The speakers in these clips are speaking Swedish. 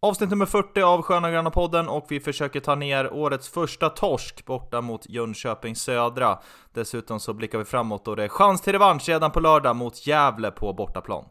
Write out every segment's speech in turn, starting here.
Avsnitt nummer 40 av Sköna Gröna podden och vi försöker ta ner årets första torsk borta mot Jönköping Södra. Dessutom så blickar vi framåt och det är chans till revansch redan på lördag mot Gävle på bortaplan.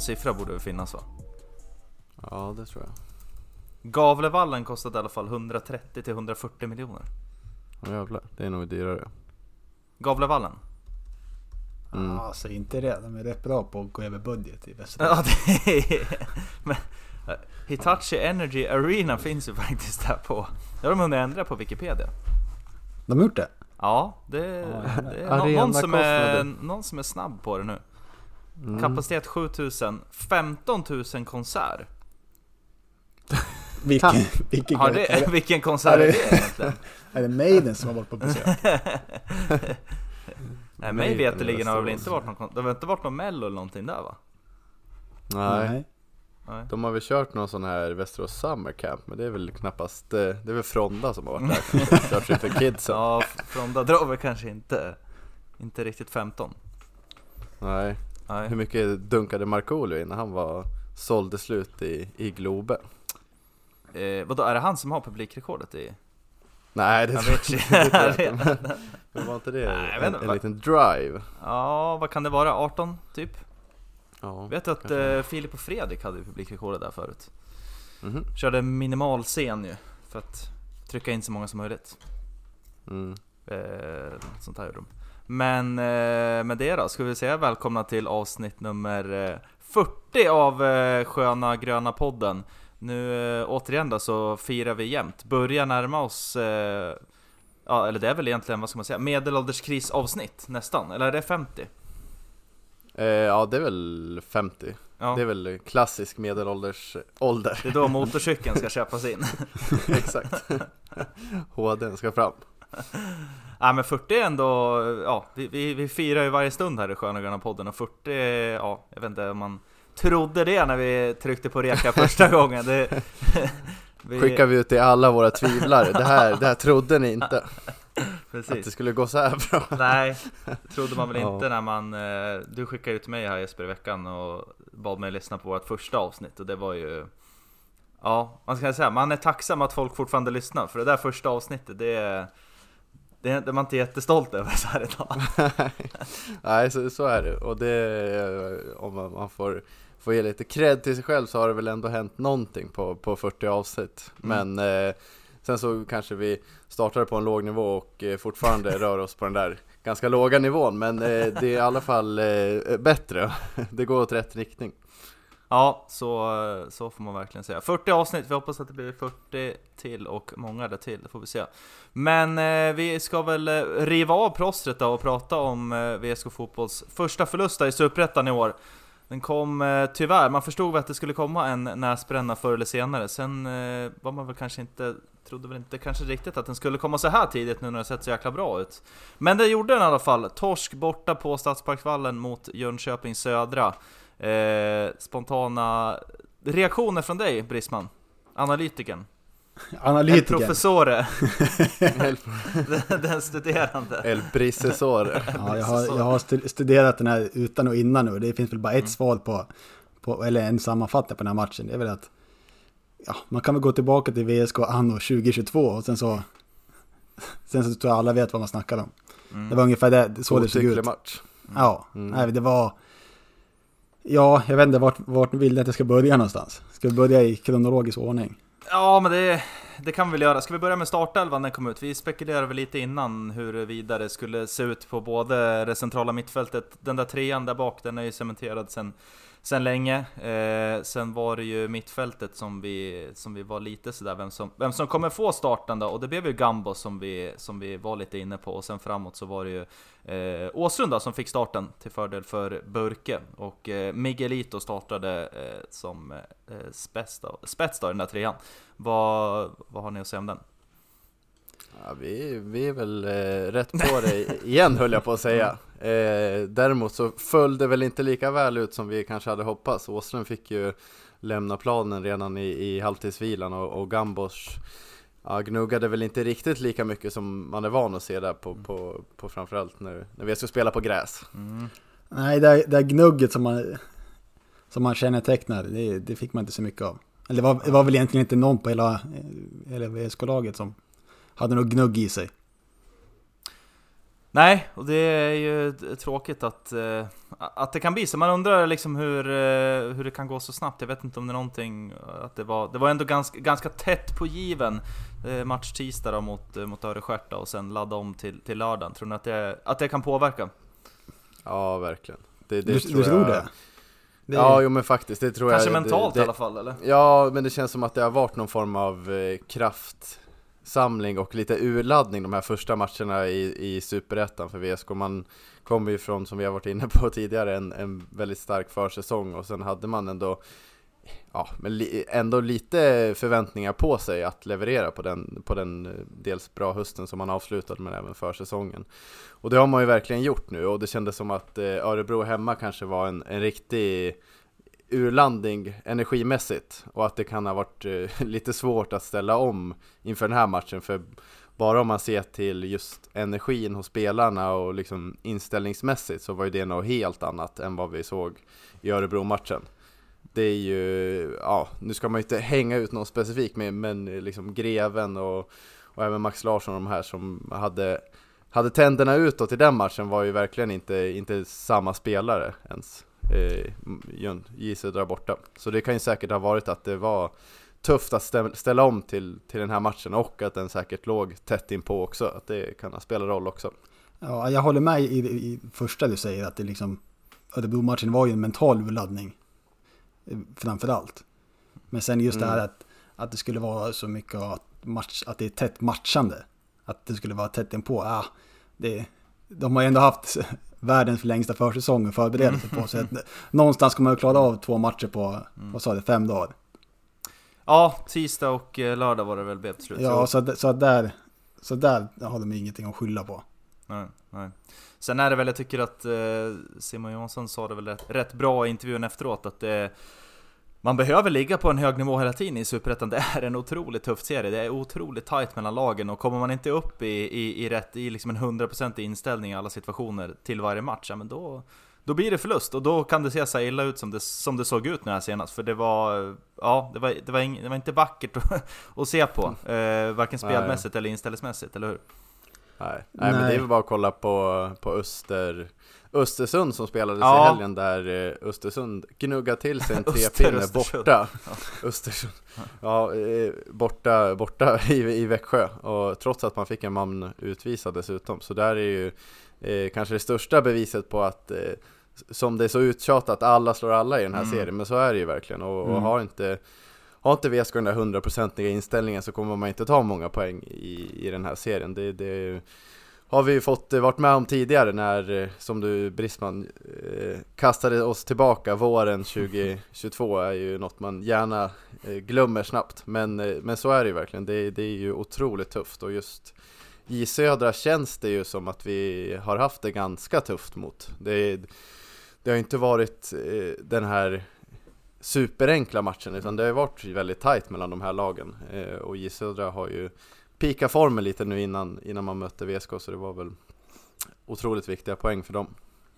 Någon siffra borde det finnas va? Ja, det tror jag. Gavlevallen kostade i alla fall 130 till 140 miljoner. Ja, jävlar. Det är nog dyrare. Gavlevallen? Mm. Ja, säg inte det. De är rätt bra på att gå över budget i Västra. Ja, det är... Men, eh, Hitachi Energy Arena finns ju faktiskt där på... Det har de hunnit ändra på Wikipedia. De har gjort det? Ja, det, det är nå- någon, som är, någon som är snabb på det nu. Mm. Kapacitet 7000, 15 000 konsert. Vilken, vilken Har är, det, det, vilken konsert är är det det- egentligen? är det Maiden som har varit på besök? Nej, mig veterligen har det väl inte varit någon, kon- det har väl inte varit någon mello eller någonting där va? Nej. Nej. De har väl kört någon sån här Västerås Summer Camp, men det är väl knappast, det är väl Fronda som har varit där kanske. Kört sig för kidsen. Ja, Fronda drar väl kanske inte, inte riktigt 15. Nej. Nej. Hur mycket dunkade Markoolio innan han var sålde slut i, i Globen? Eh, vadå, är det han som har publikrekordet i? Nej, det tror jag inte. Men- Men var inte det Nej, en, en va- liten drive? Ja, vad kan det vara? 18 typ? Ja. Vet du att eh, Filip och Fredrik hade publikrekordet där förut? Mhm. Körde minimal scen ju, för att trycka in så många som möjligt. Mm. Eh, sånt här gjorde de. Men eh, med det då, ska vi säga välkomna till avsnitt nummer eh, 40 av eh, Sköna Gröna podden. Nu eh, återigen då så firar vi jämt, börjar närma oss eh, Ja, eller det är väl egentligen, vad ska man säga, medelålderskrisavsnitt nästan, eller är det 50? Eh, ja, det är väl 50. Ja, Det är väl klassisk medelålders ålder. det är då motorcykeln ska köpas in. Exakt. HDn ska fram. Nej men 40 är ändå, ja, vi, vi, vi firar ju varje stund här i Sköna Gröna podden och 40, ja, jag vet inte om man trodde det när vi tryckte på reka första gången. Det, vi, Skickar vi ut till alla våra tvivlare. Det här, det här trodde ni inte. Att det Precis. skulle gå så här bra. Nej, det trodde man väl inte när man, eh, du skickade ut mig här Jesper i veckan och bad mig lyssna på vårt första avsnitt och det var ju Ja, man ska säga, man är tacksam att folk fortfarande lyssnar för det där första avsnittet det är det är man inte jättestolt över så här idag. Nej, så, så är det. Och det, om man, man får, får ge lite cred till sig själv så har det väl ändå hänt någonting på, på 40 avsnitt. Mm. Men eh, sen så kanske vi startade på en låg nivå och eh, fortfarande rör oss på den där ganska låga nivån. Men eh, det är i alla fall eh, bättre. Det går åt rätt riktning. Ja, så, så får man verkligen säga. 40 avsnitt, vi hoppas att det blir 40 till och många där till, det får vi se. Men eh, vi ska väl eh, riva av plåstret då och prata om eh, VSK Fotbolls första förlust i Superettan i år. Den kom eh, tyvärr, man förstod väl att det skulle komma en näsbränna förr eller senare. Sen eh, var man väl kanske inte, trodde väl inte kanske riktigt att den skulle komma så här tidigt nu när det sett så jäkla bra ut. Men det gjorde den i alla fall. Torsk borta på Stadsparksvallen mot Jönköping Södra. Eh, spontana reaktioner från dig Brisman? Analytikern? En Analytiker. professore? El, den, studerande? El Brissesore. Ja, jag, har, jag har stu- studerat den här utan och innan nu. Det finns väl bara ett svar på, på, eller en sammanfattning på den här matchen. Det är väl att ja, man kan väl gå tillbaka till VSK anno 2022 och sen så sen så tror jag alla vet vad man snackar om. Mm. Det var ungefär det, så det såg ut. match. Ja, Mm. nej, det var... Ja, jag vet inte vart, vart vill ni att jag ska börja någonstans? Ska vi börja i kronologisk ordning? Ja, men det, det kan vi väl göra. Ska vi börja med startelvan den kom ut? Vi spekulerade väl lite innan huruvida det skulle se ut på både det centrala mittfältet. Den där trean där bak, den är ju cementerad sen, sen länge. Eh, sen var det ju mittfältet som vi, som vi var lite sådär, vem som, vem som kommer få starten då? Och det blev ju Gambo som vi, som vi var lite inne på. Och sen framåt så var det ju eh, Åslund då, som fick starten till fördel för Burke. Och eh, Miguelito startade eh, som eh, spets, då, spets då den där trean. Vad, vad har ni att säga om den? Ja, vi, vi är väl eh, rätt på det igen höll jag på att säga. Eh, däremot så föll det väl inte lika väl ut som vi kanske hade hoppats. Åström fick ju lämna planen redan i, i halvtidsvilan och, och Gambos ja, gnuggade väl inte riktigt lika mycket som man är van att se där på, på, på framförallt när, när vi ska spela på gräs. Mm. Nej, det, det gnugget som man, som man kännetecknar, det, det fick man inte så mycket av. Eller det var, det var väl egentligen inte någon på hela, hela VSK-laget som hade något gnugg i sig. Nej, och det är ju tråkigt att, eh, att det kan bli så. Man undrar liksom hur, eh, hur det kan gå så snabbt. Jag vet inte om det är någonting, att det var, det var ändå ganska, ganska tätt på given eh, match tisdag då mot, mot Örestjärta och sen ladda om till, till lördagen. Tror ni att det, att det kan påverka? Ja, verkligen. Det, det du tror du tror jag. det? det? Ja, jo men faktiskt, det tror Kanske jag. mentalt det, i alla fall, eller? Ja, men det känns som att det har varit någon form av eh, Samling och lite urladdning de här första matcherna i, i Superettan för VSK. Man kommer ju från, som vi har varit inne på tidigare, en, en väldigt stark försäsong och sen hade man ändå Ja, men li, ändå lite förväntningar på sig att leverera på den, på den eh, dels bra hösten som man avslutade men även försäsongen. Och det har man ju verkligen gjort nu och det kändes som att eh, Örebro hemma kanske var en, en riktig urlandning energimässigt och att det kan ha varit eh, lite svårt att ställa om inför den här matchen för bara om man ser till just energin hos spelarna och liksom inställningsmässigt så var ju det något helt annat än vad vi såg i Örebro-matchen. Det är ju, ja, nu ska man ju inte hänga ut någon specifik med, men liksom Greven och, och även Max Larsson och de här som hade hade tänderna utåt i den matchen var ju verkligen inte, inte samma spelare ens eh, J Södra borta. Så det kan ju säkert ha varit att det var tufft att ställa, om till, till den här matchen och att den säkert låg tätt inpå också, att det kan ha spelat roll också. Ja, jag håller med i, i första du säger att det liksom Örebro-matchen var ju en mental urladdning. eh, Framför allt. Men sen just det här Mm. att, att det skulle vara så mycket att, match, att det är tätt matchande. Att det skulle vara tätt inpå. Ah, det, de har ju ändå haft världens längsta försäsong och förberedelse på sig. Att Någonstans kommer man att klara av två matcher på, vad sa du, fem dagar. Ja, tisdag och eh, lördag var det väl blev till slut. Ja, så, att- så att där, så där har de ingenting att skylla på. Nej, nej. Sen är det väl, jag tycker att eh, Simon Johansson sa det väl rätt, rätt bra i intervjun efteråt att det man behöver ligga på en hög nivå hela tiden i Superettan. Det är en otroligt tuff serie. Det är otroligt tight mellan lagen och kommer man inte upp i, i, i rätt, i liksom en 100% inställning i alla situationer till varje match, ja men då, då blir det förlust och då kan det se så illa ut som det, som det såg ut nu här senast. För det var, ja, det var, det var, ing, det var inte vackert att, att se på. Eh, varken spelmässigt eller inställningsmässigt, eller hur? Nej, nej, men det Nej. är väl bara att kolla på, på Öster, Östersund som spelades Ja. i helgen där eh, Östersund gnuggade till sig en trepinne borta. Östersund. Ja, eh, borta, borta i, i Växjö och trots att man fick en man utvisad dessutom. Så där är ju eh, kanske det största beviset på att eh, som det är så uttjatat, alla slår alla i den här Mm. serien, men så är det ju verkligen. Och, och Mm. har inte har inte VSK den där hundraprocentiga inställningen så kommer man inte ta många poäng i, i den här serien. Det, det har vi ju fått eh, varit med om tidigare när, eh, som du Brisman, eh, kastade oss tillbaka våren 2022 är ju något man gärna glömmer snabbt. Men, men så är det ju verkligen, det, det är ju otroligt tufft och just i södra känns det ju som att vi har haft det ganska tufft mot. Det, det har inte varit den här superenkla matchen utan det har varit väldigt tajt mellan de här lagen och J Södra har ju pikat formen lite nu innan, innan man mötte VSK så det var väl otroligt viktiga poäng för dem.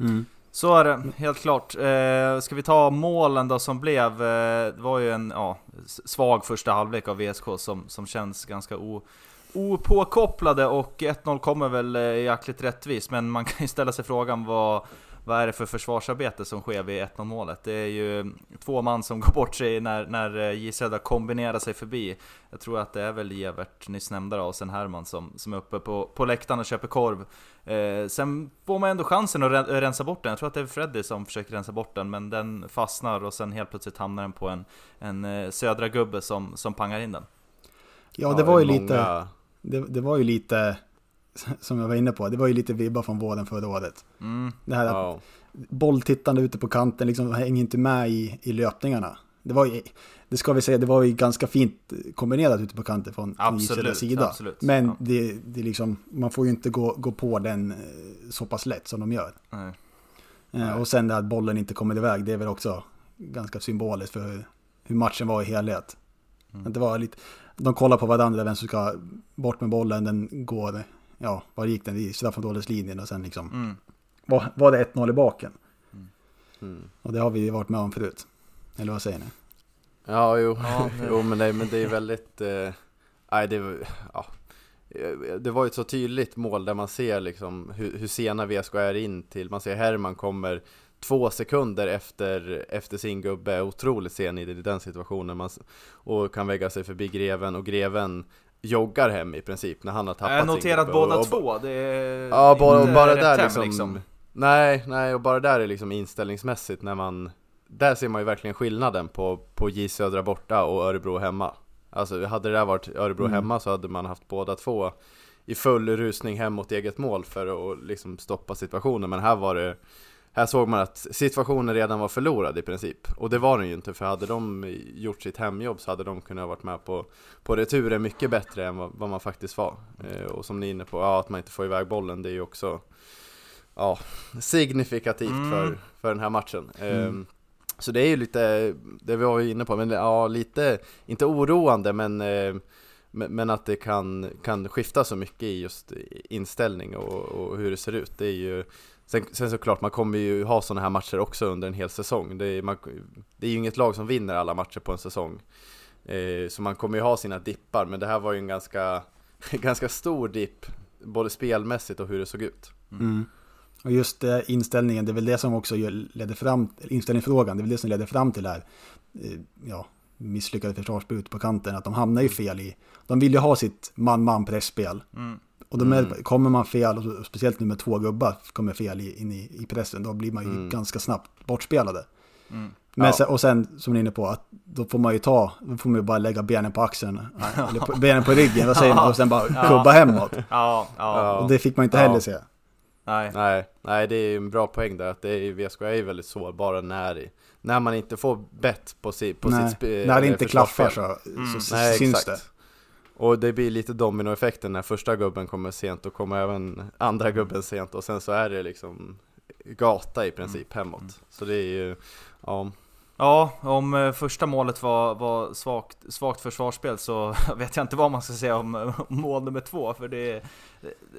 Mm. Så är det, helt klart. Eh, ska vi ta målen då som blev? Eh, det var ju en ja, svag första halvlek av VSK som, som känns ganska o, opåkopplade och 1-0 kommer väl eh, jäkligt rättvist, men man kan ju ställa sig frågan vad, vad är det för försvarsarbete som sker vid 1-0 målet? Det är ju två man som går bort sig när, när eh, J Södra kombinerar sig förbi. Jag tror att det är väl Evert, nyss nämnda och sen Herman som, som är uppe på, på läktaren och köper korv. Eh, sen får man ändå chansen att ren- rensa bort den. Jag tror att det är Freddy som försöker rensa bort den, men den fastnar och sen helt plötsligt hamnar den på en, en eh, södra gubbe som, som pangar in den. Ja, det var ju lite, det, det var ju lite, som jag var inne på, det var ju lite vibbar från våren förra året. Mm. Det här att Ja, bolltittande ute på kanten liksom hänger inte med i, i löpningarna. Det var ju, det ska vi säga, det var ju ganska fint kombinerat ute på kanten från, Absolut, sida. absolut. Men Ja. det, det liksom, man får ju inte gå, gå på den eh, så pass lätt som de gör. Nej. Eh, Och sen det att bollen inte kommer iväg, det är väl också ganska symboliskt för hur, hur matchen var i helhet. Mm. Det var lite, de kollar på varandra, vem som ska bort med bollen, den går, ja, var gick den? I straffområdeslinjen och sen liksom, Mm. var, var det 1-0 i baken? mm. Och det har vi ju varit med om förut. Eller vad säger ni? ja jo, Ja, det- jo men, det, men det är väldigt, eh, nej det, var- ja. Det var ju ett så tydligt mål där man ser liksom hur, hur sena VSK är in till, man ser Herman kommer två sekunder efter, efter sin gubbe, otroligt sen i den situationen man, och kan väga sig förbi Greven och Greven joggar hem i princip när han har tappat Jag har sin noterat gubbe. båda och, och, två, det är Ja, bara, inte bara där hem, liksom, Nej, nej, och bara där är liksom inställningsmässigt när man Där ser man ju verkligen skillnaden på, på J Södra borta och Örebro hemma Alltså hade det där varit Örebro Mm. hemma så hade man haft båda två I full rusning hem mot eget mål för att liksom stoppa situationen Men här var det Här såg man att situationen redan var förlorad i princip Och det var den ju inte för hade de gjort sitt hemjobb så hade de kunnat varit med på På returen mycket bättre än vad, vad man faktiskt var eh, Och som ni är inne på, ja att man inte får iväg bollen det är ju också Ja, signifikativt Mm. för, för den här matchen Mm. Ehm, Så det är ju lite, det vi var inne på, men ja lite, inte oroande men eh, men att det kan, kan skifta så mycket i just inställning och, och hur det ser ut, det är ju Sen, sen såklart, man kommer ju ha sådana här matcher också under en hel säsong det är, man, det är ju inget lag som vinner alla matcher på en säsong eh, Så man kommer ju ha sina dippar, men det här var ju en ganska, ganska stor dipp Både spelmässigt och hur det såg ut Mm. Och just eh, inställningen, det är väl det som också ledde fram, inställningsfrågan, det är väl det som ledde fram till det här, eh, ja, misslyckade försvarsspel ute på kanten, att de hamnar ju fel i, de vill ju ha sitt man-man pressspel. Mm. Och då med, Mm. kommer man fel, och så- speciellt nu med två gubbar kommer fel i, in i, i pressen, då blir man ju Mm. ganska snabbt bortspelade. Mm. Men Ja. sen, och sen, som ni är inne på, att då får man ju ta, då får man ju bara lägga benen på axeln, eller på, benen på ryggen, vad säger man, och sen bara Ja. kubba hemåt. Ja, ja. Och det fick man inte Ja. heller se. nej. Nej, nej det är ju en bra poäng där att det är, VSK är ju väldigt sårbara när, när man inte får bett på, si, på Nej, sitt spe- när det inte klaffar försvarsspel. så, Mm. så Nej, syns exakt. det. Och det blir lite dominoeffekten när första gubben kommer sent och kommer även andra gubben sent och sen så är det liksom gata i princip Mm. hemåt. Så det är ju, ja, Ja, om eh, första målet var, var svagt, svagt försvarsspel så vet jag inte vad man ska säga om mål nummer två. För det,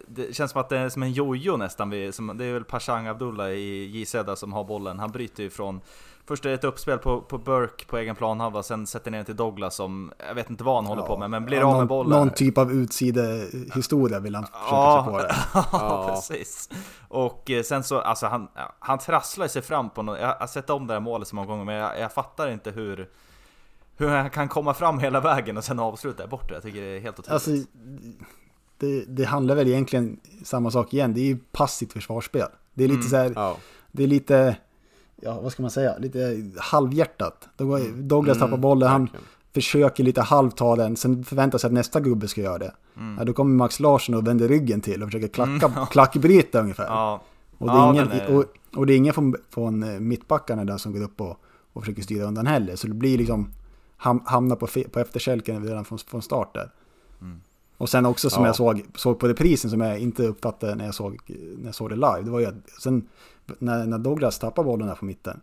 det känns som att det är som en jojo nästan. Det är väl Pashang Abdullah i J Zedda som har bollen. Han bryter ju från Först är det ett uppspel på, på Burke på egen planhalva, sen sätter ner den till Douglas som, jag vet inte vad han håller på med, men blir Ja, av med bollen. Någon typ av utsidehistoria vill han försöka Ja. sig på det. ja, Ja. precis. Och eh, sen så, alltså han, han trasslar sig fram på något, jag har sett om det här målet så många gånger, men jag, jag fattar inte hur hur han kan komma fram hela vägen och sen avsluta bort det. Jag tycker det är helt otroligt. Alltså, det, det handlar väl egentligen samma sak igen. Det är ju passivt försvarsspel. Det är lite Mm. så här, ja, det är lite, ja vad ska man säga, lite halvhjärtat. Då går, Douglas Mm, tappar bollen, han verkligen. försöker lite halvt ta den, sen förväntar sig att nästa gubbe ska göra det. Mm. Ja, då kommer Max Larsson och vänder ryggen till och försöker klacka, klackbryta ungefär. ja, Och det är ingen, är- och, och det är ingen från, från eh, mittbackarna där som går upp och, och försöker styra undan heller. Så det blir liksom, ham, hamnar på, på efterkälken redan från, från start där. Mm. Och sen också som Ja. jag såg, såg på reprisen som jag inte uppfattade när jag såg, när jag såg det live. Det var ju att sen när, när Douglas tappar bollen här på mitten.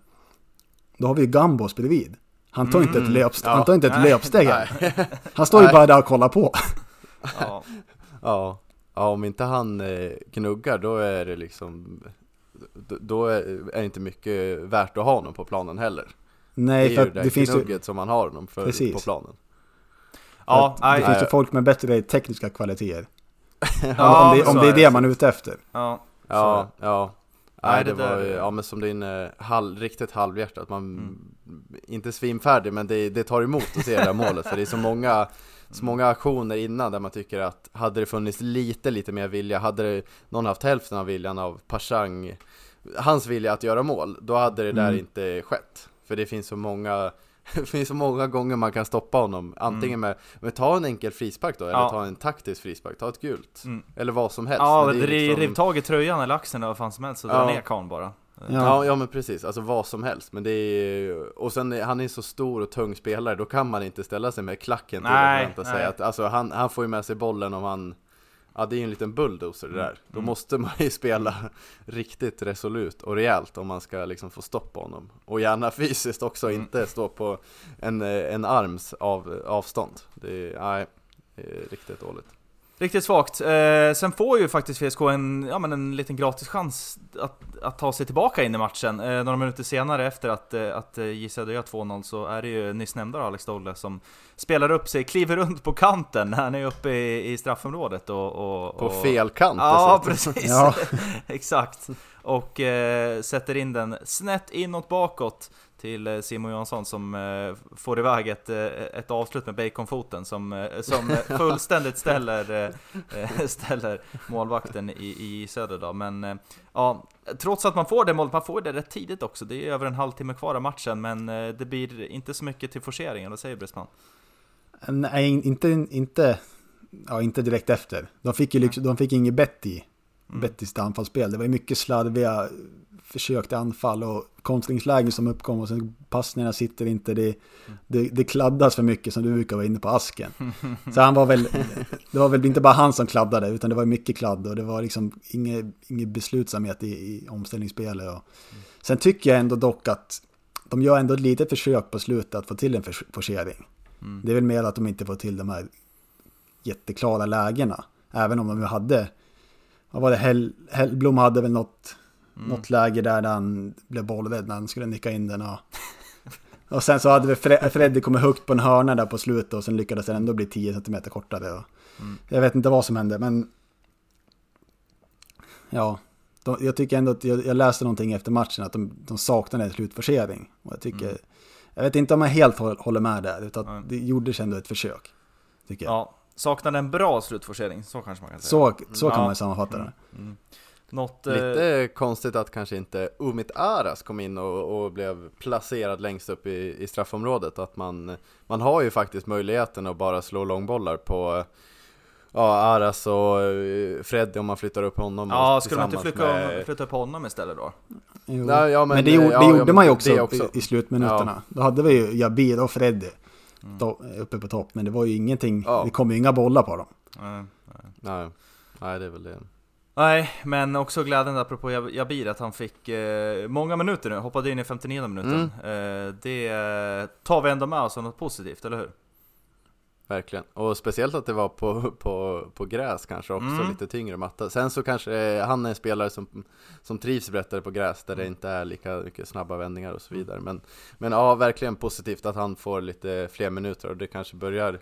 Då har vi ju Gambos bredvid. Han tar inte ett, Mm. löpst- Ja. han tar inte ett Nej. löpsteg Nej. Han står ju bara där och kollar på. ja. Ja, ja om inte han eh, gnuggar då är det liksom Då är det inte mycket värt att ha honom på planen heller Nej, Det för är ju att det, det finns ju, som man har honom för, Precis. på planen ja, för det nej, finns ju folk med bättre tekniska kvaliteter. Ja, om, det, om det är är det det. man är ute efter. ja, Ja, ja Nej, det det, var ju, ja men som är inne, halv, riktigt halvhjärtat. Man, Mm. inte svimfärdig, men det, det tar emot att se det där målet. För det är så många, så många aktioner innan där man tycker att hade det funnits lite, lite mer vilja, hade det, någon haft hälften av viljan av Pashang, hans vilja att göra mål, då hade det där Mm. inte skett. För det finns så många det finns så många gånger man kan stoppa honom, antingen med, men ta en enkel frispark då, eller Mm. Ja. ta en taktisk frispark, ta ett gult, Mm. eller vad som helst. Ja, Men det är riv, liksom- riv tag i tröjan eller axeln eller vad fan som helst och dra Ja. ner karln bara. Ja. ja, men precis, alltså vad som helst. Men det är och sen är, han är så stor och tung spelare, då kan man inte ställa sig med klacken till Nej, och förvänta sig nej. att, alltså han, han får ju med sig bollen om han, ja det är ju en liten bulldozer det där. Då Mm. måste man ju spela riktigt resolut och rejält om man ska liksom få stopp på honom. Och gärna fysiskt också, Mm. inte stå på en, eh, en arms av, avstånd. Det är, nej, det är riktigt dåligt. Riktigt svagt. Eh, sen får ju faktiskt VSK en, ja, men en liten gratis chans att, att ta sig tillbaka in i matchen. Eh, några minuter senare efter att, eh, att eh, J Söder gör 2-0 så är det ju nyss nämnda Alex Dolle som spelar upp sig, kliver runt på kanten när han är uppe i, i straffområdet och... och På och, fel kant Ja, precis! Ja. Exakt! Och eh, sätter in den snett inåt bakåt till eh, Simon Johansson som eh, får iväg ett, eh, ett avslut med baconfoten som, som fullständigt ställer, ställer målvakten i, i Söder då. Men ja, trots att man får det målet, man får det rätt tidigt också. Det är över en halvtimme kvar av matchen, men det blir inte så mycket till forceringen. Vad säger Brisman? Nej, inte, inte, ja, inte direkt efter. De fick ju liksom, de fick inget bett i Mm. Bettis anfallsspel. Det var ju mycket slarviga försök till anfall och kontringslägen som uppkom och sen passningarna sitter inte. Det, det, det kladdas för mycket som du brukar vara inne på asken. Så han var väl, det var väl inte bara han som kladdade utan det var mycket kladd och det var liksom inget, inget beslutsamhet i, i omställningsspelet. Och, sen tycker jag ändå dock att de gör ändå ett litet försök på slutet att få till en for- forcering. Mm. Det är väl mer att de inte får till de här jätteklara lägena. Även om de ju hade, vad var det, Hell, Hellblom hade väl något, Mm. något läge där, han blev bollrädd när han skulle nicka in den. Och, och sen så hade väl Fre- Freddy kommit högt på en hörna där på slutet och sen lyckades den ändå bli 10 cm kortare. Och, Mm. Jag vet inte vad som hände men ja, de, jag tycker ändå att jag, jag läste någonting efter matchen att de, de saknade en slutforcering. Och jag tycker, Mm. jag vet inte om jag helt håll- håller med där, utan Nej. det gjordes ändå ett försök. Tycker jag. Ja, saknade en bra slutforcering, så kanske man kan säga. Så, så kan Ja. man sammanfatta det. Mm. Något... eh, Lite konstigt att kanske inte Umit Aras kom in och, och blev placerad längst upp i, i straffområdet. Att man, man har ju faktiskt möjligheten att bara slå långbollar på ja, Aras och eh, Freddy om man flyttar upp honom. Ja, skulle man inte flytta, med- flytta upp honom istället då? Nej, ja, men, men, det, det ja, gjorde man ju också, också. I, i slutminuterna. Då hade vi ju Jabir och Freddy Mm. uppe på topp, men det var ju ingenting, Ja. det kom ju inga bollar på dem. Eh, Nej, nej, det är väl det. Nej, men också glädjande apropå Jab- Jabir att han fick eh, många minuter nu, hoppade in i 59 minuten. Eh, det tar vi ändå med oss som något positivt, eller hur? Verkligen. Och speciellt att det var på, på, på gräs kanske också, Mm. lite tyngre matta. Sen så kanske eh, han är en spelare som, som trivs bättre på gräs, där det Mm. inte är lika mycket snabba vändningar och så vidare. Men, men ja, verkligen positivt att han får lite fler minuter och det kanske börjar,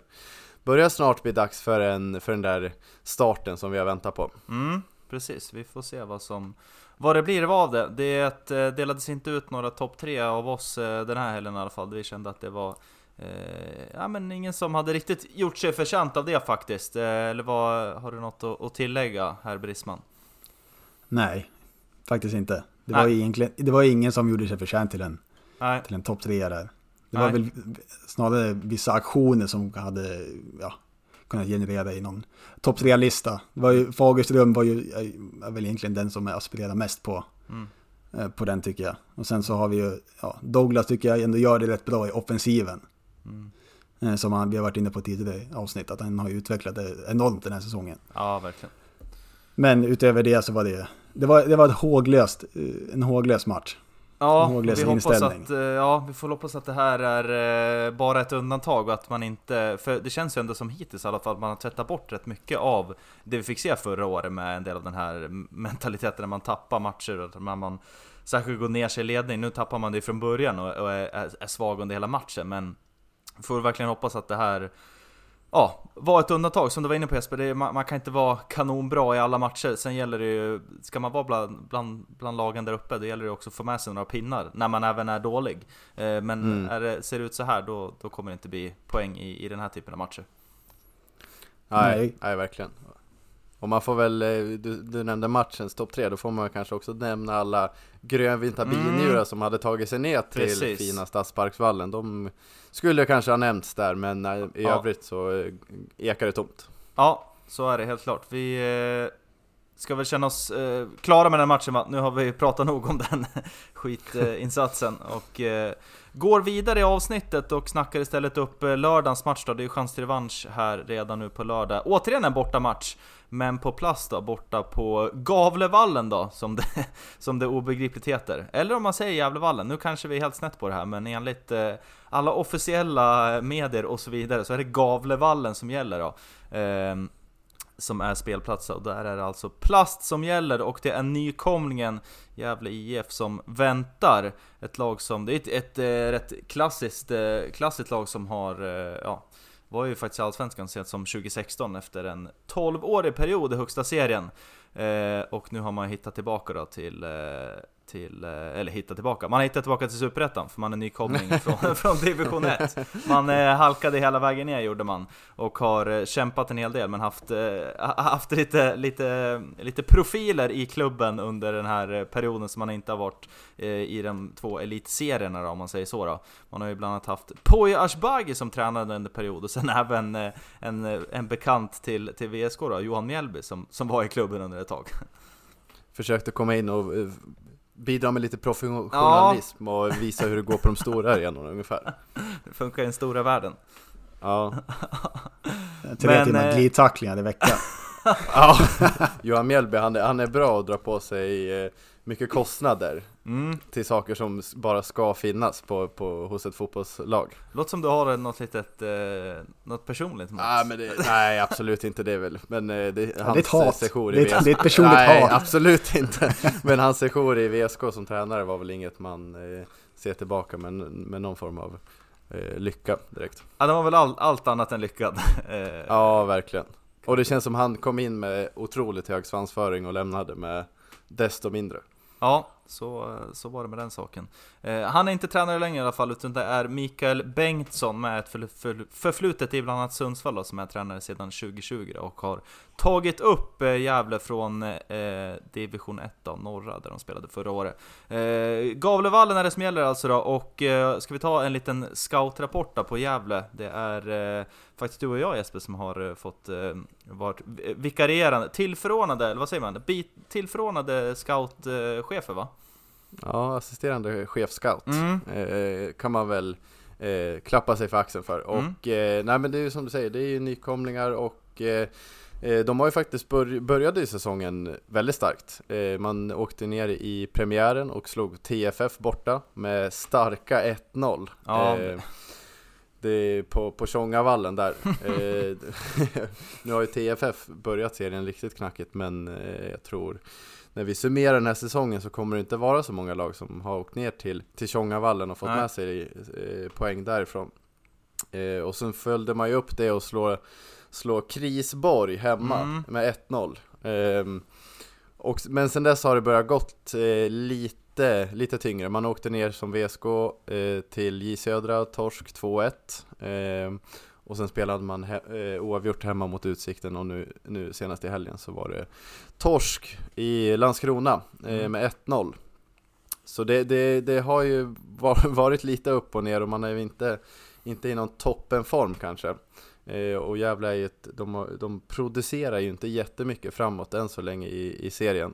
börjar snart bli dags för, en, för den där starten som vi har väntat på. Mm, precis. Vi får se vad som vad det blir av det. Det eh, delades inte ut några topp tre av oss eh, den här helgen i alla fall. Vi kände att det var eh, ja, men ingen som hade riktigt gjort sig förtjänt av det faktiskt. Eh, eller vad, har du något att, att tillägga, herr Brisman? Nej, faktiskt inte. Det Nej. var, egentligen, det var ingen som gjorde sig förtjänt till en, Nej, till en topp trea där. Det Nej. var väl snarare vissa aktioner som hade ja, kunnat generera i någon topp tre-lista. Fagerström var ju är väl egentligen den som jag aspirerar mest på. Mm. eh, På den tycker jag. Och sen så har vi ju, ja, Douglas tycker jag ändå gör det rätt bra i offensiven. Mm. Eh, Som han, vi har varit inne på tidigare avsnitt, att han har utvecklat det enormt den här säsongen. ja verkligen. Men utöver det så var det, det var, det var ett håglöst, eh, en håglös match. Ja, vi hoppas att, eh, ja, vi får hoppas att det här är eh, bara ett undantag och att man inte, för det känns ju ändå som hittills i alla fall, man har tvättat bort rätt mycket av det vi fick se förra året med en del av den här mentaliteten när man tappar matcher och när man särskilt går ner sig i ledning. Nu tappar man det från början och, är, är svag under hela matchen, men får verkligen hoppas att det här ja, vara ett undantag, som du var inne på Jesper, det är, man, man, kan inte vara kanonbra i alla matcher. Sen gäller det ju, ska man vara bland, bland, bland lagen där uppe, då gäller det också att få med sig några pinnar, när man även är dålig. Eh, men mm. är det, ser det ut så här, då, då kommer det inte bli poäng i, i den här typen av matcher. Nej, nej, nej verkligen. Och man får väl, eh, du, du nämnde matchens topp tre, då får man kanske också nämna alla grönvinta binjurar mm. som hade tagit sig ner till Precis. fina Stadsparksvallen. De skulle kanske ha nämnts där, men eh, i ja. övrigt så eh, ekar det tomt. Ja, så är det helt klart. Vi ska väl känna oss klara med den matchen va? Nu har vi pratat nog om den skitinsatsen och går vidare i avsnittet och snackar istället upp lördagens match då. Det är ju chans till revansch här redan nu på lördag. Återigen en bortamatch. Men på plats då, borta på Gavlevallen då, som det, som det obegripligt heter. Eller om man säger Gävlevallen, nu kanske vi är helt snett på det här, men enligt eh, alla officiella medier och så vidare så är det Gavlevallen som gäller då. Som är spelplatser och där är det alltså plast som gäller och det är nykomlingen Gävle IF som väntar. Ett lag som, det är ett, ett, ett rätt klassiskt, eh, klassiskt lag som har, eh, ja, var ju faktiskt i Allsvenskan sent som 2016 efter en 12-årig period i högsta serien. Eh, och nu har man hittat tillbaka då till, eh, till, eh, eller hittat tillbaka, man har hittat tillbaka till Superettan för man är nykomling från, från division 1 Man eh, halkade hela vägen ner gjorde man och har eh, kämpat en hel del men haft, eh, haft lite, lite, lite profiler i klubben under den här perioden som man inte har varit i de två elitserierna då, om man säger så då. Man har ju bland annat haft Poya Ashbagi som tränade under period och sen även en, en bekant till, till VSK då, Johan Mjällby som, som var i klubben under ett tag. Försökte komma in och bidra med lite professionalism ja. och visa hur det går på de stora arenorna ungefär. Det funkar i den stora världen. Ja. Tre timmar eh, glidtacklingar i veckan. ja, Johan Mjällby han är, han är bra att dra på sig eh, mycket kostnader mm. till saker som bara ska finnas på, på, hos ett fotbollslag. Låter som du har något litet, eh, något personligt mot. Ah, men det, nej, absolut inte det väl. Men eh, det, ja, hans det är ett hat. sejour i det, är, det är ett personligt nej, hat. absolut inte. Men hans sejour i VSK som tränare var väl inget man eh, ser tillbaka med, med någon form av eh, lycka direkt. Ja, det var väl all, allt annat än lyckad. Eh, ja, verkligen. Och det känns som han kom in med otroligt hög svansföring och lämnade med desto mindre. Ja, så, så var det med den saken. Eh, han är inte tränare längre i alla fall, utan det är Mikael Bengtsson med ett förflutet i bland annat Sundsvall då, som är tränare sedan 2020 och har tagit upp eh, Gävle från eh, division 1 då, norra, där de spelade förra året. Eh, Gavlevallen är det som gäller alltså då, och eh, ska vi ta en liten scoutrapport då på Gävle? Det är eh, faktiskt du och jag Jesper som har eh, fått eh, varit vikarierande, tillförordnade, eller vad säger man? Tillförordnade scoutchefer va? Ja, assisterande chefscout mm. eh, kan man väl eh, klappa sig för axeln för. Mm. Och eh, nej men det är ju som du säger, det är ju nykomlingar och eh, eh, de har ju faktiskt bör började i säsongen väldigt starkt. Eh, man åkte ner i premiären och slog TFF borta med starka 1-0. Ja. Det är på, på Tjongavallen där. nu har ju TFF börjat serien riktigt knackigt men jag tror när vi summerar den här säsongen så kommer det inte vara så många lag som har åkt ner till, till Tjongavallen och fått Nej. med sig eh, poäng därifrån. Eh, och sen följde man ju upp det och slå, slå Krisborg hemma mm. med 1-0. Eh, och, men sen dess har det börjat gått eh, lite, lite tyngre. Man åkte ner som VSK eh, till J Södra, torsk 2-1. Och sen spelade man he- eh, oavgjort hemma mot Utsikten och nu, nu senast i helgen så var det torsk i Landskrona eh, mm. med 1-0. Så det, det, det har ju varit lite upp och ner och man är ju inte, inte i någon toppenform kanske. Eh, och jävla är ju ett, de, de producerar ju inte jättemycket framåt än så länge i, i serien.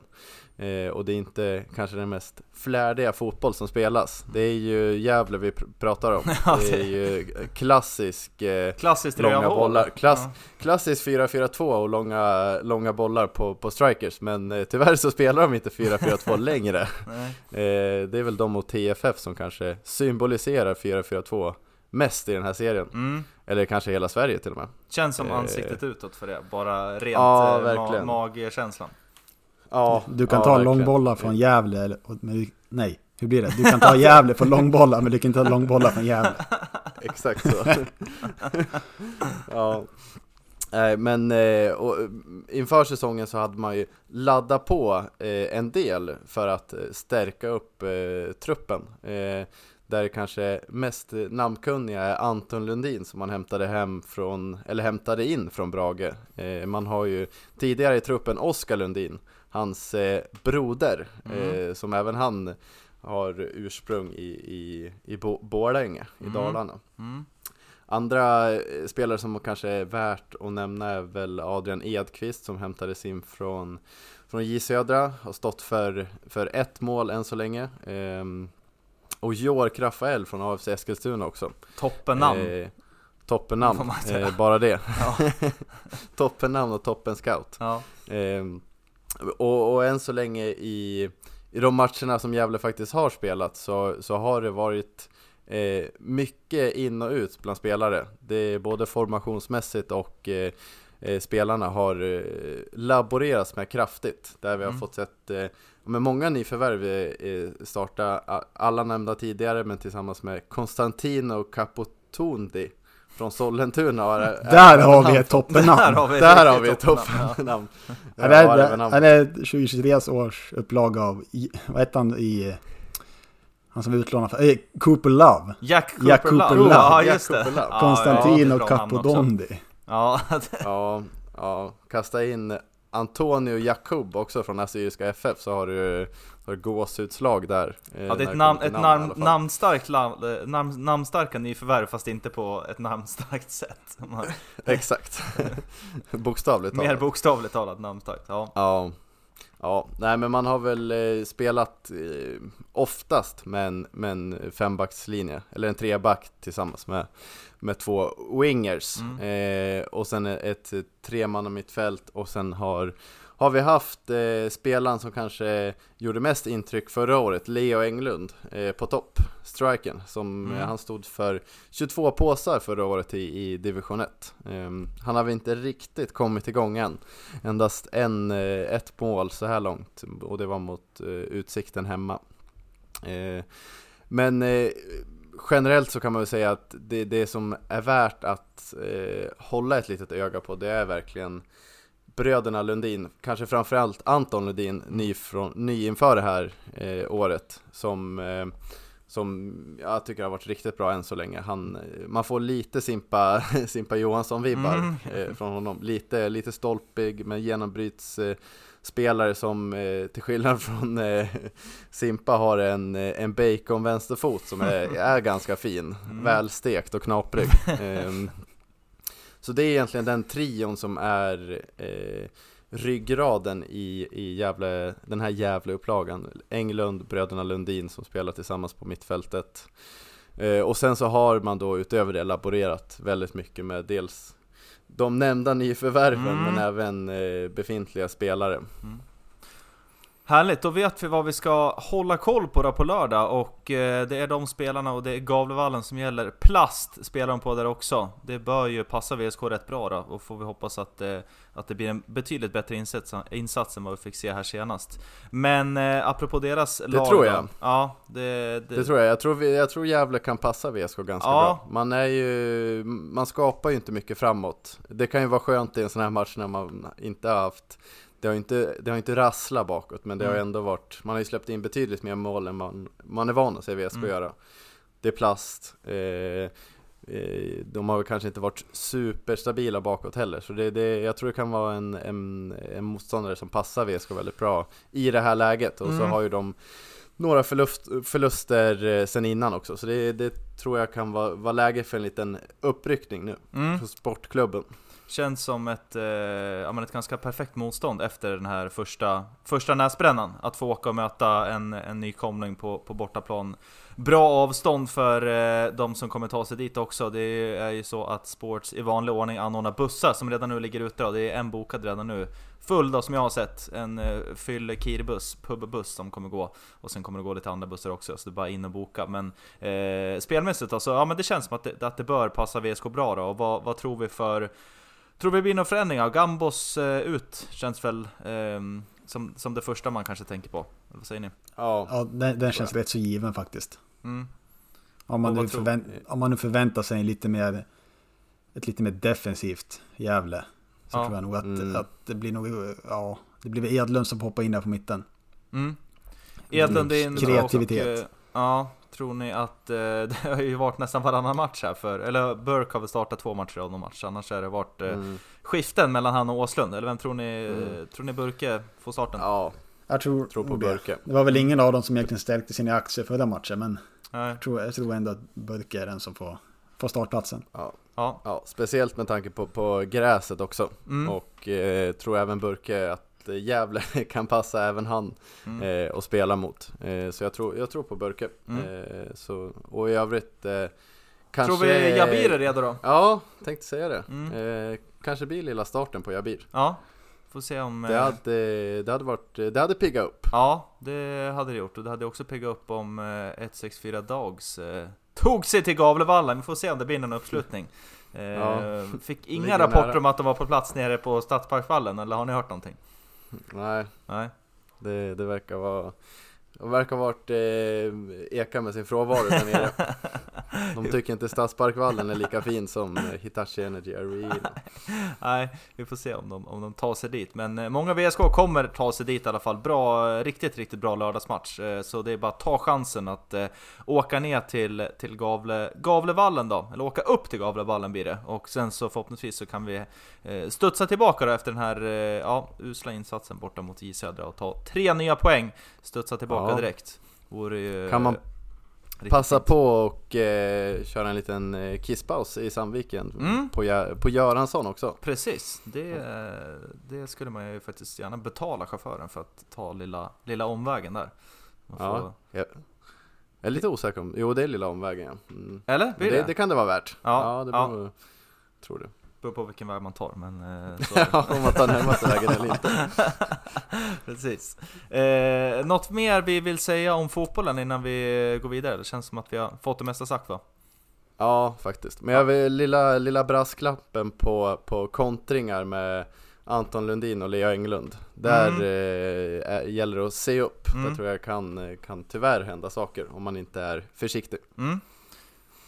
Eh, och det är inte kanske den mest flärdiga fotboll som spelas. Det är ju Gävle vi pr pratar om. det är ju klassisk eh, Klassiskt långa bollar. Klass, ja. Klassisk 4-4-2 och långa, långa bollar på, på strikers. Men eh, tyvärr så spelar de inte 4-4-2 längre. Eh, det är väl de och TFF som kanske symboliserar 4-4-2 mest i den här serien. Mm. Eller kanske hela Sverige till och med. Känns som eh, ansiktet utåt för det, bara rent ja, eh, ma magkänslan. Ja, du kan ja, ta långbollar från Gävle, eller, nej, hur blir det? Du kan ta Gävle från långbollar, men du kan inte ta långbollar från Gävle. exakt så. ja. Nej, men eh, och, eh, inför säsongen så hade man ju laddat på eh, en del för att stärka upp truppen. Där kanske mest namnkunniga är Anton Lundin som man hämtade hem från, eller hämtade in från Brage. man har ju tidigare i truppen Oskar Lundin, hans broder, mm. som även han har ursprung i, i, i Borlänge i mm. Dalarna. Mm. Andra eh, spelare som kanske är värt att nämna är väl Adrian Edqvist som hämtades in från, från J Södra, har stått för, för ett mål än så länge. Ehm, och Jork Rafael från AFC Eskilstuna också. Toppennamn! Eh, toppennamn, eh, bara det. Ja. toppennamn och toppen scout. Ja. Ehm, och, och än så länge i, i de matcherna som Gävle faktiskt har spelat så, så har det varit eh, mycket in och ut bland spelare. Det är både formationsmässigt och eh, eh spelarna har eh, laborerats med kraftigt. Där vi har mm. fått sett eh, med många nyförvärv eh, starta, alla nämnda tidigare, men tillsammans med Konstantino Capotondi från Sollentuna. Där har vi ett toppennamn! Där har vi ett toppennamn! Han är 2023 års upplaga av, vad heter han i han som var utlånad för, eh, Cooper Love. Jack Cooper, Jack Cooper Love. Love. Ja, just det. Konstantino ja, Capodondi. Ja, ja, ja, kasta in Antonio Jakob också från Assyriska FF så har du, har du gåsutslag där. Eh, ja, det är ett, namn, ett namn, namnstarkt, eh, namn, namnstarka nyförvärv fast inte på ett namnstarkt sätt. Exakt. bokstavligt talat. Mer bokstavligt talat namnstarkt, ja. ja. Ja, nej men man har väl eh, spelat eh, oftast med en, med en fembackslinje, eller en treback tillsammans med, med två wingers. Mm. Eh, och sen ett, ett tremanna mittfält och sen har har vi haft eh, spelaren som kanske gjorde mest intryck förra året, Leo Englund, eh, på topp, striken, som mm. eh, han stod för 22 påsar förra året i, i division 1. Ehm, han har väl inte riktigt kommit igång än, endast en, eh, ett mål så här långt, och det var mot eh, Utsikten hemma. Eh, men generellt så kan man väl säga att det, det som är värt att hålla ett litet öga på, det är verkligen bröderna Lundin, kanske framförallt Anton Lundin, ny, från, ny inför det här eh, året, som, eh, som jag tycker har varit riktigt bra än så länge. Han, man får lite Simpa, Simpa Johansson-vibbar mm. eh, från honom. Lite, lite stolpig, men genombryts eh, spelare som eh, till skillnad från eh, Simpa har en, eh, en bacon vänsterfot som är, är ganska fin, mm. välstekt och knaprig. Ehm, så det är egentligen den trion som är eh, ryggraden i, i Gävle, den här Gävle-upplagan. Englund, bröderna Lundin som spelar tillsammans på mittfältet. Eh, och sen så har man då utöver det laborerat väldigt mycket med dels de nämnda nyförvärven mm. men även eh, befintliga spelare. Mm. Härligt, då vet vi vad vi ska hålla koll på då på lördag och eh, det är de spelarna och det är Gavlevallen som gäller. Plast spelar de på där också. Det bör ju passa VSK rätt bra då och får vi hoppas att, eh, att det blir en betydligt bättre insats, insats än vad vi fick se här senast. Men eh, apropå deras det lag Det tror jag. ja, det, det... det, tror jag. Jag tror, jag tror Gävle kan passa VSK ganska ja. bra. Man är ju, man skapar ju inte mycket framåt. Det kan ju vara skönt i en sån här match när man inte har haft det har inte, det har inte rasslat bakåt, men det mm. har ändå varit, man har ju släppt in betydligt mer mål än man, man är van att se VSK mm. göra. Det är plast, eh, eh, de har kanske inte varit superstabila bakåt heller, så det, det, jag tror det kan vara en, en, en motståndare som passar VSK väldigt bra i det här läget, och mm. så har ju de några förlust, förluster eh, sen innan också, så det, det tror jag kan vara, vara läge för en liten uppryckning nu mm. för sportklubben. Känns som ett, eh, ja, men ett ganska perfekt motstånd efter den här första, första näsbrännan. Att få åka och möta en, en nykomling på, på bortaplan. Bra avstånd för eh, de som kommer ta sig dit också. Det är ju så att Sports i vanlig ordning anordnar bussar som redan nu ligger ute. Och det är en bokad redan nu. Full då som jag har sett. En eh, fyll kirbuss, pubbuss som kommer gå. Och sen kommer det gå lite andra bussar också, så det är bara in och boka. Men eh, spelmässigt alltså, ja men det känns som att det, att det bör passa VSK bra då. Och vad, vad tror vi för Tror vi det blir några förändringar? Gambos eh, ut känns väl eh, som, som det första man kanske tänker på. Vad säger ni? Ja, ja den, den känns rätt så given faktiskt. Mm. Om man, nu förvänt, om man nu förväntar sig lite mer, ett lite mer defensivt Gävle. Så Ja. tror jag nog att, Mm. att det blir nog, ja, det blir Edlund som hoppar in där på mitten. Mm. Edlund in Kreativitet. och... eh, Ja, tror ni att... eh, Det har ju varit nästan varannan match här för... Eller Burke har väl startat två matcher av någon match, annars har det varit eh, Mm. skiften mellan han och Åslund. Eller vem tror ni, Mm. tror ni Burke får starten? Ja, Jag tror, tror på. Burke. Det var väl ingen av dem som egentligen stärkte sina aktier förra matchen, men Nej. jag tror, jag tror ändå att Burke är den som får, får startplatsen. Ja. Ja. Ja, speciellt med tanke på, på gräset också. Mm. Och eh, tror även Burke att eh, Gävle kan passa även han Mm. eh, och spela mot. Eh, så jag tror, jag tror på Burke. Mm. Så, och i övrigt kanske... Tror vi Jabir är redo då? Ja, tänkte säga det. Mm. Eh, kanske blir lilla starten på Jabir. Ja. Får se om... Det hade, det hade varit, det hade piggat upp. Ja, det hade det gjort. Och det hade också piggat upp om eh, 164 Dogs eh, tog sig till Gavlevallen. Vi får se om det blir någon uppslutning. Eh, Ja. Fick inga Ligger rapporter nära. om att de var på plats nere på Stadsparksvallen, eller har ni hört någonting? Nej, Nej? det, det verkar vara de verkar ha varit eh, eka med sin frånvaro där nere. De tycker inte Stadsparkvallen är lika fin som eh, Hitachi Energy Arena. Nej, vi får se om de, om de tar sig dit. Men eh, många VSK kommer ta sig dit i alla fall. Bra, riktigt, riktigt bra lördagsmatch. Eh, Så det är bara att ta chansen att åka ner till, till Gavle, Gavlevallen då. Eller åka upp till Gavlevallen blir det. Och sen så förhoppningsvis så kan vi studsa tillbaka då efter den här ja, usla insatsen borta mot J Södra och ta tre nya poäng. Studsa tillbaka Ja. direkt. Vore ju, Kan man eh, Passa fint. på och eh, köra en liten eh, kisspaus i Sandviken Mm. på, på Göransson också. Precis, det, det skulle man ju faktiskt gärna betala chauffören för att ta lilla, lilla omvägen där. Får, Ja, jag, är lite osäker om, jo det är lilla omvägen ja. Mm. Eller? Det, det? det kan det vara värt. Ja, Ja, det ja. beror, tror det. Beror på vilken väg man tar, men eh. Ja, om man tar närmaste vägen eller inte. Precis. Eh, något mer vi vill säga om fotbollen innan vi går vidare? Det känns som att vi har fått det mesta sagt va? Ja, faktiskt. Men jag vill lilla, lilla brasklappen på, på kontringar med Anton Lundin och Lea Englund. Där Mm. eh, gäller det att se upp. Mm. Där tror jag kan, kan tyvärr hända saker om man inte är försiktig. Mm.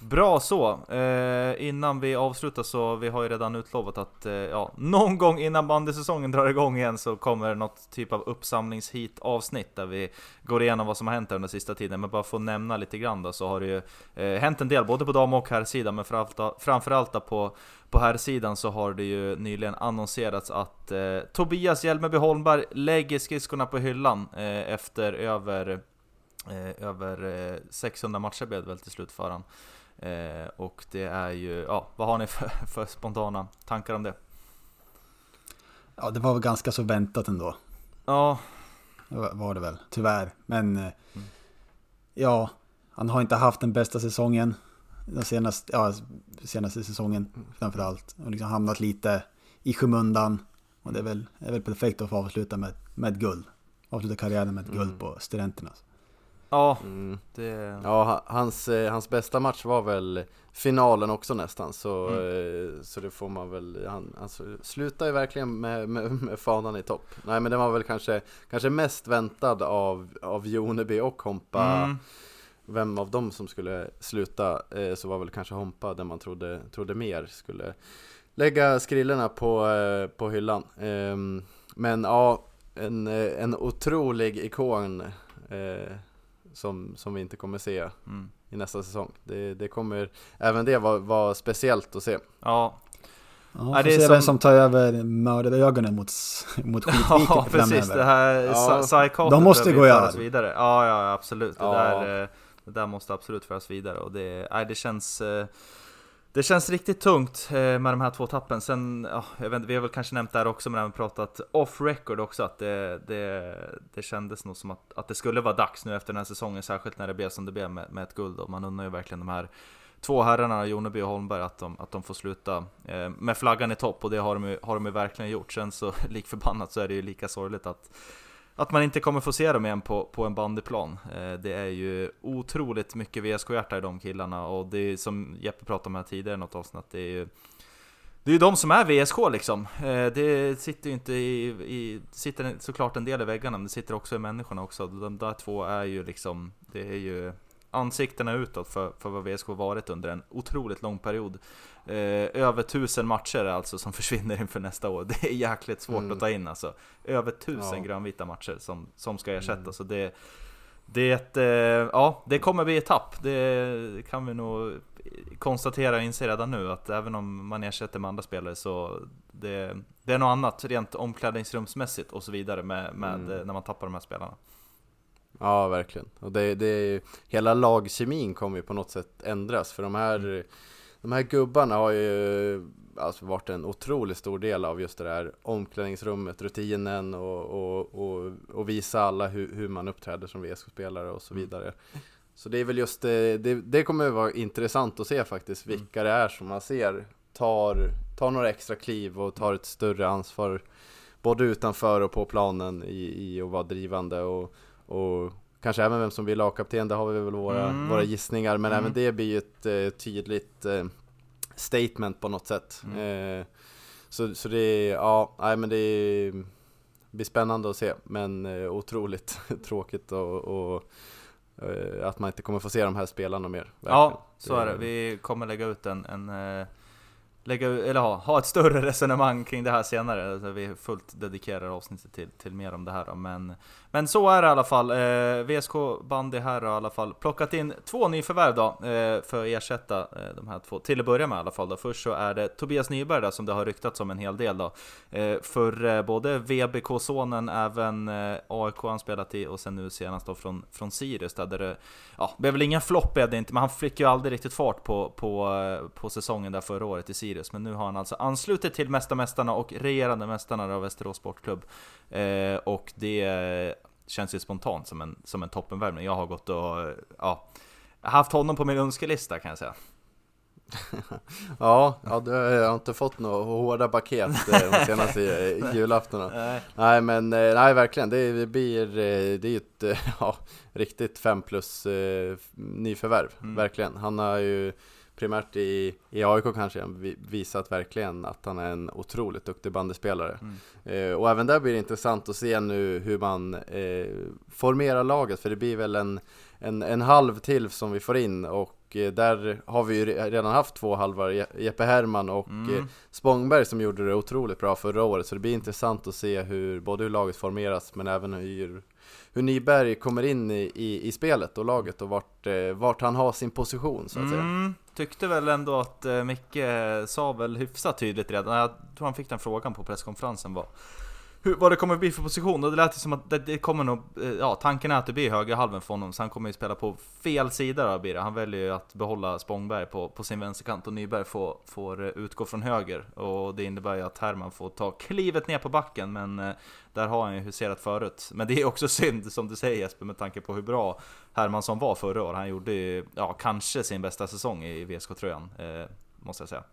Bra så! Eh, innan vi avslutar så, vi har ju redan utlovat att eh, ja, någon gång innan bandysäsongen drar igång igen så kommer något typ av uppsamlingshit avsnitt där vi går igenom vad som har hänt under sista tiden. Men bara för att nämna lite grann då så har det ju eh, hänt en del både på dam och herrsidan men framförallt, framförallt på, på herrsidan så har det ju nyligen annonserats att eh, Tobias Hjelmeby Holmberg lägger skridskorna på hyllan eh, efter över Eh, över eh, 600 matcher blev det väl till slut för han. Eh, och det är ju, ja, vad har ni för, för spontana tankar om det? Ja, det var väl ganska så väntat ändå. Ja, Det var- det väl, tyvärr. Men eh, Mm. ja, han har inte haft den bästa säsongen. Den senaste, ja, senaste säsongen framförallt. Och liksom hamnat lite i skymundan. Och det är väl, är väl perfekt att få avsluta med, med ett guld. Avsluta karriären med ett guld Mm. på studenterna. Ja, Mm. det... Ja, ha- hans, eh, hans bästa match var väl finalen också nästan, så, Mm. eh, så det får man väl, han, alltså, slutar ju verkligen med, med, med fanan i topp. Nej men den var väl kanske, kanske mest väntad av, av Joneby och Hompa, Mm, vem av dem som skulle sluta, eh, så var väl kanske Hompa den man trodde, trodde mer skulle lägga skrillorna på, på hyllan. Ehm, men ja, en, en otrolig ikon eh, som, som vi inte kommer se mm. i nästa säsong. Det, det kommer, även det var, var speciellt att se. Ja, Ja, Ja, får det är se som- vem som tar över mördade mot, mot skitviken ja precis, det här Ja. psykotet De måste gå föras vidare. Ja, ja absolut. Det, Ja. Där, eh, det där måste absolut föras vidare och det, nej, det känns eh, det känns riktigt tungt eh, med de här två tappen. Sen, ja, jag vet, inte, vi har väl kanske nämnt det här också, men även pratat off record också, att det, det, det kändes nog som att, att det skulle vara dags nu efter den här säsongen, särskilt när det blev som det blev med, med ett guld. Och man undrar ju verkligen de här två herrarna, Joneby och Holmberg, att de, att de får sluta eh, med flaggan i topp, och det har de, ju, har de ju verkligen gjort. Sen så, lik förbannat, så är det ju lika sorgligt att att man inte kommer få se dem igen på, på en bandyplan. Eh, det är ju otroligt mycket VSK-hjärta i de killarna och det är som Jeppe pratade om här tidigare i något avsnitt, det är ju det är ju de som är VSK liksom. Eh, det sitter ju inte i, i sitter såklart en del i väggarna, men det sitter också i människorna också. De där två är ju liksom, det är ju ansiktena utåt för, för vad VSK varit under en otroligt lång period. Eh, över tusen matcher alltså som försvinner inför nästa år. Det är jäkligt svårt Mm. att ta in alltså. Över tusen Ja. grönvita matcher som, som ska ersättas. Mm. Så det, det, eh, ja, det kommer bli ett tapp. Det kan vi nog konstatera och inse redan nu att även om man ersätter med andra spelare så det, det är något annat rent omklädningsrumsmässigt och så vidare med, med Mm. när man tappar de här spelarna. Ja, verkligen. Och det, det är ju, hela lagkemin kommer ju på något sätt ändras, för de här, de här gubbarna har ju alltså varit en otroligt stor del av just det där omklädningsrummet, rutinen och, och, och, och visa alla hur, hur man uppträder som VSK-spelare och så Mm. vidare. Så det är väl just det, det, det kommer ju vara intressant att se faktiskt Mm. vilka det är som man ser tar, tar några extra kliv och tar ett större ansvar både utanför och på planen i, i att vara drivande och, och kanske även vem som blir lagkapten, där har vi väl våra, Mm. våra gissningar, men Mm. även det blir ju ett eh, tydligt eh, statement på något sätt. Mm. Eh, så, så det är, ja, nej men det är, blir spännande att se, men eh, otroligt tråkigt och, och eh, att man inte kommer få se de här spelarna mer. verkligen. Ja, så är det. Vi kommer lägga ut en, en eh, lägga, ut- eller ha, ha ett större resonemang kring det här senare. Alltså, vi fullt dedikerar avsnittet till, till mer om det här då. Men, men så är det i alla fall. Eh, VSK Bandy här har i alla fall plockat in två nyförvärv då, eh, för att ersätta eh, de här två. Till att börja med i alla fall då. Först så är det Tobias Nyberg där, som det har ryktats om en hel del då. Eh, för eh, både VBK-sonen, även eh, AIK har han spelat i och sen nu senast då från, från Sirius där, där det ja, det blev väl ingen flopp det inte, men han fick ju aldrig riktigt fart på, på, eh, på säsongen där förra året i Sirius. Men nu har han alltså anslutit till Mästarmästarna och regerande mästarna av Västerås Sportklubb. Eh, och det känns ju spontant som en, som en toppenvärvning. Jag har gått och, ja, haft honom på min önskelista kan jag säga. Ja, ja du har inte fått några hårda paket eh, de senaste julaftonen. Nej. Nej men, eh, nej verkligen, det, blir, eh, det är ett ja, riktigt 5 plus nyförvärv, Mm. verkligen. Han har ju primärt i, i AIK kanske vi- visat verkligen att han är en otroligt duktig bandespelare. Mm. Eh, och även där blir det intressant att se nu hur man eh, formerar laget, för det blir väl en, en, en halv till som vi får in och eh, där har vi ju re- redan haft två halvar, Je- Jeppe Herman och Mm. eh, Spångberg som gjorde det otroligt bra förra året, så det blir intressant att se hur, både hur laget formeras men även hur, hur Nyberg kommer in i, i, i spelet och laget och vart, eh, vart han har sin position så att säga. Tyckte väl ändå att eh, Micke sa väl hyfsat tydligt redan, jag tror han fick den frågan på presskonferensen var hur, vad det kommer bli för position, och det lät ju som att det, det kommer nog, eh, ja tanken är att det blir högerhalven för honom, så han kommer ju spela på fel sida då blir det. Han väljer ju att behålla Spångberg på, på sin vänsterkant och Nyberg får, får eh, utgå från höger. Och det innebär ju att Herman får ta klivet ner på backen, men eh, där har han ju huserat förut. Men det är också synd, som du säger Jesper, med tanke på hur bra Hermansson var förra året. Han gjorde ju, ja kanske sin bästa säsong i VSK-tröjan, eh, måste jag säga.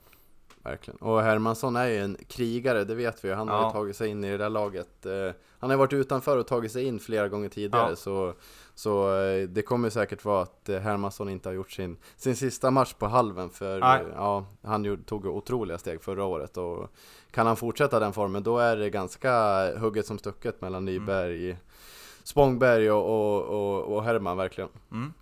Verkligen. Och Hermansson är ju en krigare, det vet vi ju. Han har Ja. ju tagit sig in i det där laget. Eh, Han har varit utanför och tagit sig in flera gånger tidigare, Ja. så, så eh, det kommer säkert vara att eh, Hermansson inte har gjort sin, sin sista match på halven, för Nej. ja, han tog otroliga steg förra året. Och kan han fortsätta den formen, då är det ganska hugget som stucket mellan Nyberg, Spångberg och, och, och, och Herman verkligen. Mm.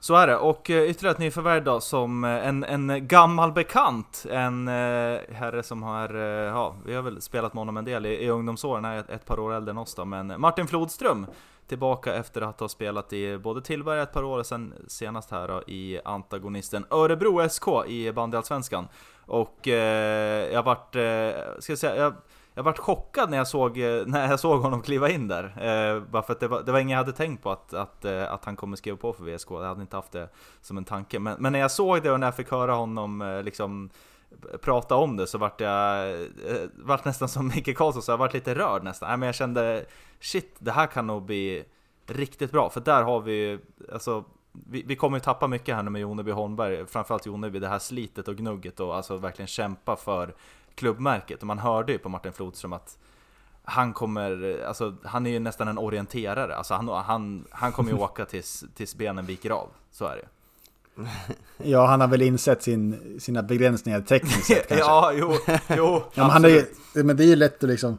Så är det, och eh, ytterligare ett nyförvärv då som eh, en, en gammal bekant, en eh, herre som har, ja, vi har väl spelat med honom en del i, i ungdomsåren, han är ett, ett par år äldre än oss då, men Martin Flodström tillbaka efter att ha spelat i både Tillberga ett par år och sen senast här då, i antagonisten Örebro SK i bandyallsvenskan. Och eh, jag vart, eh, ska jag säga, jag, jag vart chockad när jag såg, eh, när jag såg honom kliva in där. Eh, bara för att det var, det var inget jag hade tänkt på att, att, eh, att han kommer skriva på för VSK. Jag hade inte haft det som en tanke. Men, men när jag såg det och när jag fick höra honom eh, liksom prata om det så vart jag, eh, vart nästan som Micke Karlsson så jag vart lite rörd nästan. Äh, men jag kände shit, det här kan nog bli riktigt bra. För där har vi, alltså vi, vi kommer ju tappa mycket här nu med Joneby Holmberg, framförallt Joneby, det här slitet och gnugget och alltså verkligen kämpa för klubbmärket. Och man hörde ju på Martin Flodström att han kommer, alltså han är ju nästan en orienterare, alltså han, han, han kommer ju åka tills, tills benen viker av, så är det Ja, han har väl insett sin, sina begränsningar tekniskt sett kanske. Ja, jo, jo, Ja, men, han är, men det är ju lätt att liksom,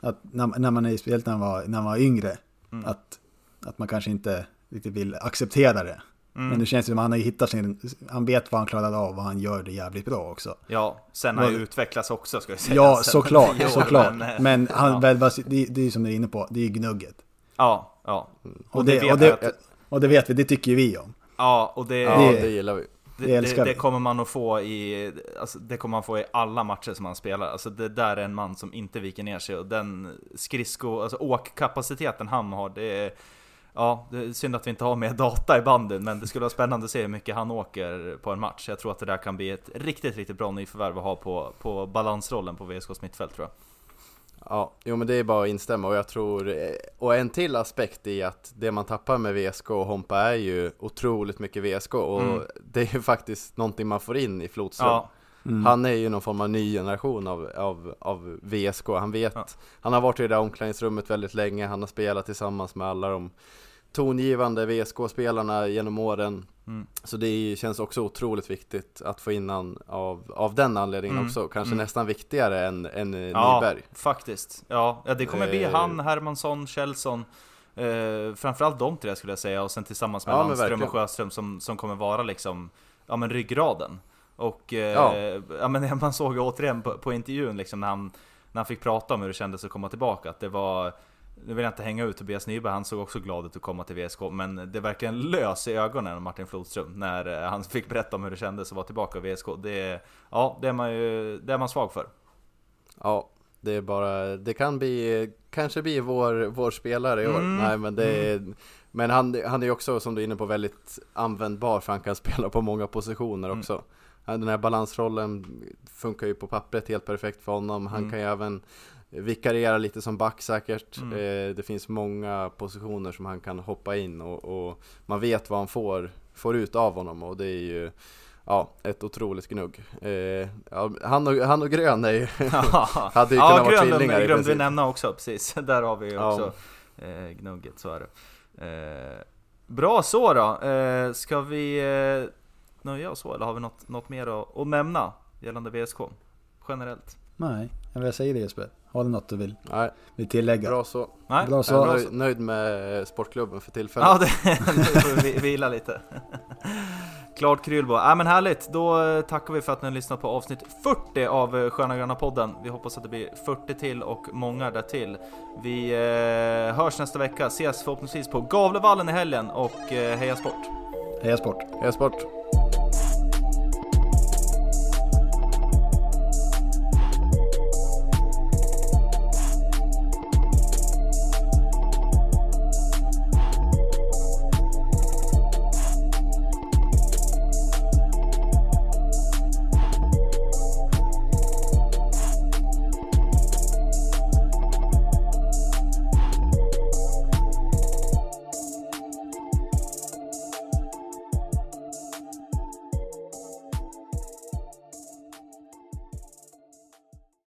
att när, när man är speciellt när man var, när man var yngre, Mm. att, att man kanske inte riktigt vill acceptera det. Men det känns som att han har hittat sin, han vet vad han klarar av och han gör det jävligt bra också. Ja, sen har ju utvecklats också ska jag säga. Ja, Sen såklart, år, såklart. men, Men han, ja. väl, det, det är ju som du är inne på, det är gnugget. Ja, ja. Och det, vet och, det, jag. och det vet vi, det tycker ju vi om. Ja, och det, Ja, Det- det gillar vi. det, det det, det kommer man att få i, alltså, det kommer man få i alla matcher som han spelar. Alltså det där är en man som inte viker ner sig och den skridsko, alltså åkkapaciteten han har, det är Ja, det är synd att vi inte har mer data i banden, men det skulle vara spännande att se hur mycket han åker på en match. Jag tror att det där kan bli ett riktigt, riktigt bra nyförvärv att ha på, på balansrollen på VSKs mittfält tror jag. Ja, jo men det är bara att instämma och jag tror, eh, och en till aspekt i att det man tappar med VSK och Hompa är ju otroligt mycket VSK och Mm. det är ju faktiskt någonting man får in i Flodström. Ja, Mm. Han är ju någon form av ny generation av, av, av VSK, han vet, Ja. han har varit i det där omklädningsrummet väldigt länge, han har spelat tillsammans med alla de tongivande VSK-spelarna genom åren. Mm. Så det är- känns också otroligt viktigt att få in han av, av den anledningen Mm, också, kanske mm. nästan viktigare än, än eh, Ja, Nyberg. faktiskt. Ja, ja, det kommer bli Eh. han, Hermansson, Kjellson. Eh, framförallt de tre skulle jag säga, och sen tillsammans med Ja, Landström och. Sjöström som, som kommer vara liksom, ja men ryggraden. Och eh, Ja. ja. men man såg återigen på, på intervjun liksom när han, när han fick prata om hur det kändes att komma tillbaka, att det var nu vill jag inte hänga ut Tobias Nyberg, han såg också glad ut att komma till VSK, men det verkligen lös i ögonen Martin Flodström när eh, han fick berätta om hur det kändes att vara tillbaka i VSK. Det, ja, det är man ju det är man svag för. Ja, det är bara, det kan bli, kanske bli vår, vår spelare i år. Mm, Nej men det är, men han, han är också som du är inne på väldigt användbar för han kan spela på många positioner Mm. också. Han- Den här balansrollen funkar ju på pappret helt perfekt för honom. Han Mm. kan ju även vikariera lite som back säkert. Mm. Eh, det finns många positioner som han kan hoppa in och, och man vet vad han får, får ut av honom och det är ju Ja, ett otroligt gnugg. Eh, ja, han, och, han och Grön är ju Hade ju ja, kunnat vara Grönlund tvillingar i glömde vi nämna också, precis. Där har vi ju Ja. också eh, gnugget, så är det. Eh, bra så då. Eh, ska vi eh, nöja oss så, eller har vi något, något mer att, att nämna gällande VSK? Generellt? Nej, jag säger det Jesper. Har du något du vill, Nej, vill tillägga? bra så. Nej? Bra Jag så. är nöjd, nöjd med eh, sportklubben för tillfället. Ja, det, nu får vi vila lite. Klart Krylbo. Ja men härligt, då eh, tackar vi för att ni har lyssnat på avsnitt 40 av eh, Sköna Gröna podden. Vi hoppas att det blir 40 till och många därtill. Vi eh, hörs nästa vecka, ses förhoppningsvis på Gavlevallen i helgen och eh, heja sport! Heja sport! Heja sport!